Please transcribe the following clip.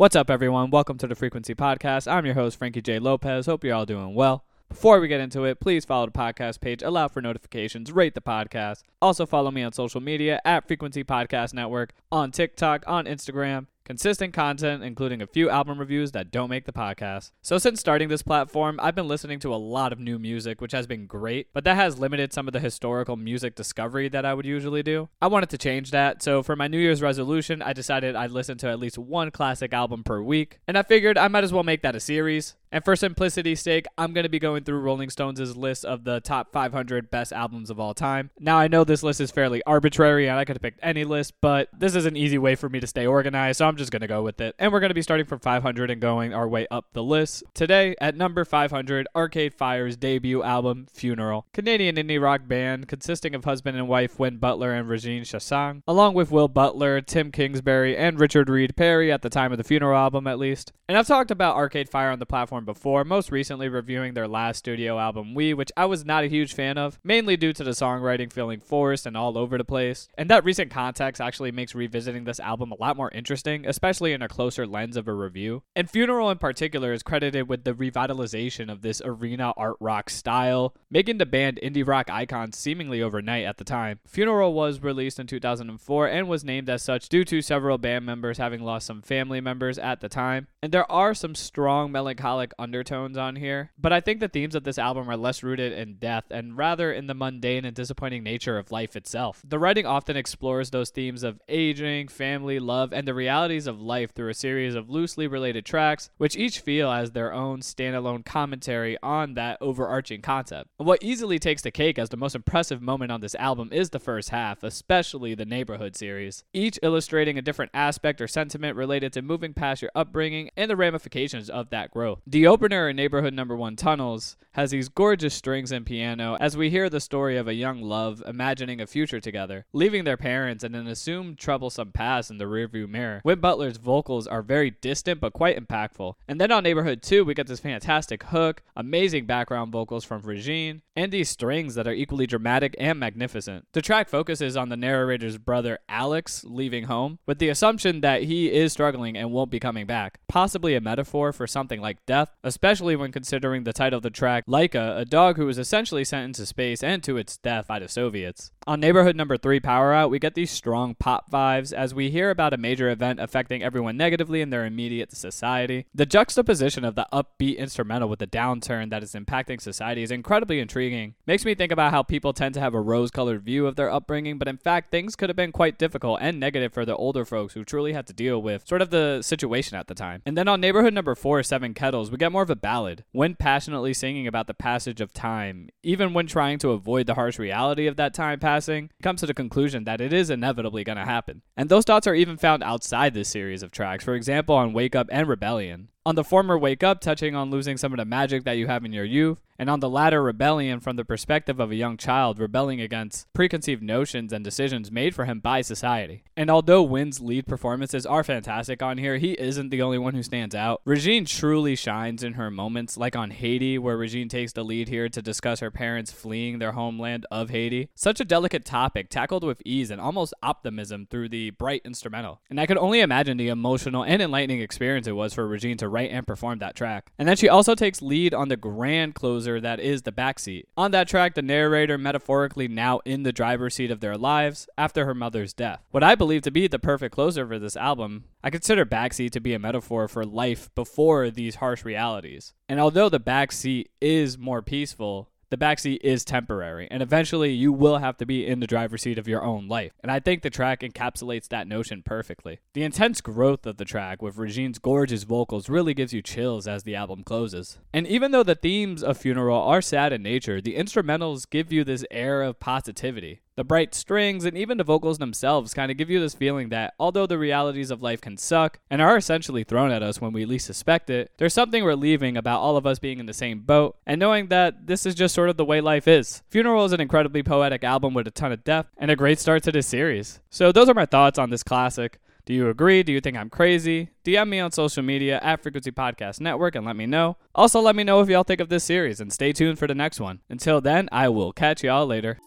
What's up, everyone? Welcome to the Frequency Podcast. I'm your host, Frankie J. Lopez. Hope you're all doing well. Before we get into it, please follow the podcast page, allow for notifications, rate the podcast. Also, follow me on social media at Frequency Podcast Network, on TikTok, on Instagram, consistent content, including a few album reviews that don't make the podcast. So, since starting this platform, I've been listening to a lot of new music, which has been great, but that has limited some of the historical music discovery that I would usually do. I wanted to change that, so for my New Year's resolution, I decided I'd listen to at least one classic album per week, and I figured I might as well make that a series. And for simplicity's sake, I'm going to be going through Rolling Stones' list of the top 500 best albums of all time. Now, I know this list is fairly arbitrary and I could have picked any list, but this is an easy way for me to stay organized, so I'm just going to go with it. And we're going to be starting from 500 and going our way up the list. Today, at number 500, Arcade Fire's debut album, Funeral. Canadian indie rock band consisting of husband and wife Win Butler and Regine Chassagne, along with Will Butler, Tim Kingsbury, and Richard Reed Parry at the time of the Funeral album, at least. And I've talked about Arcade Fire on the platform before, most recently reviewing their last studio album, We, which I was not a huge fan of, mainly due to the songwriting feeling forced and all over the place. And that recent context actually makes revisiting this album a lot more interesting, especially in a closer lens of a review. And Funeral in particular is credited with the revitalization of this arena art rock style, making the band indie rock icons seemingly overnight at the time. Funeral was released in 2004 and was named as such due to several band members having lost some family members at the time. And there are some strong melancholic undertones on here, but I think the themes of this album are less rooted in death and rather in the mundane and disappointing nature of life itself. The writing often explores those themes of aging, family, love, and the realities of life through a series of loosely related tracks, which each feel as their own standalone commentary on that overarching concept. What easily takes the cake as the most impressive moment on this album is the first half, especially the Neighborhood series, each illustrating a different aspect or sentiment related to moving past your upbringing and the ramifications of that growth. The opener in Neighborhood Number One Tunnels has these gorgeous strings and piano as we hear the story of a young love imagining a future together, leaving their parents and an assumed troublesome past in the rearview mirror. Butler's vocals are very distant but quite impactful. And then on Neighborhood 2, we get this fantastic hook, amazing background vocals from Regine, and these strings that are equally dramatic and magnificent. The track focuses on the narrator's brother Alex leaving home, with the assumption that he is struggling and won't be coming back, possibly a metaphor for something like death, especially when considering the title of the track, Laika, a dog who was essentially sent into space and to its death by the Soviets. On Neighborhood number 3, Power Out, we get these strong pop vibes as we hear about a major event affecting everyone negatively in their immediate society. The juxtaposition of the upbeat instrumental with the downturn that is impacting society is incredibly intriguing. Makes me think about how people tend to have a rose colored view of their upbringing, but in fact, things could have been quite difficult and negative for the older folks who truly had to deal with sort of the situation at the time. And then on Neighborhood number 4, Seven Kettles, we get more of a ballad. Win passionately singing about the passage of time, even when trying to avoid the harsh reality of that time passing, comes to the conclusion that it is inevitably going to happen. And those thoughts are even found outside this series of tracks, for example, on Wake Up and Rebellion. On the former Wake Up, touching on losing some of the magic that you have in your youth, and on the latter rebellion from the perspective of a young child rebelling against preconceived notions and decisions made for him by society. And although Win's lead performances are fantastic on here, he isn't the only one who stands out. Regine truly shines in her moments, like on Haiti, where Regine takes the lead here to discuss her parents fleeing their homeland of Haiti. Such a delicate topic, tackled with ease and almost optimism through the bright instrumental. And I could only imagine the emotional and enlightening experience it was for Regine to write and perform that track. And then she also takes lead on the grand closer that is the backseat. On that track, the narrator metaphorically now in the driver's seat of their lives after her mother's death. What I believe to be the perfect closer for this album, I consider backseat to be a metaphor for life before these harsh realities. And although the backseat is more peaceful, the backseat is temporary, and eventually you will have to be in the driver's seat of your own life. And I think the track encapsulates that notion perfectly. The intense growth of the track with Regine's gorgeous vocals really gives you chills as the album closes. And even though the themes of Funeral are sad in nature, the instrumentals give you this air of positivity. The bright strings and even the vocals themselves kind of give you this feeling that although the realities of life can suck and are essentially thrown at us when we least suspect it, there's something relieving about all of us being in the same boat and knowing that this is just sort of the way life is. Funeral is an incredibly poetic album with a ton of depth and a great start to this series. So those are my thoughts on this classic. Do you agree? Do you think I'm crazy? DM me on social media at Frequency Podcast Network and let me know. Also, let me know if y'all think of this series and stay tuned for the next one. Until then, I will catch y'all later.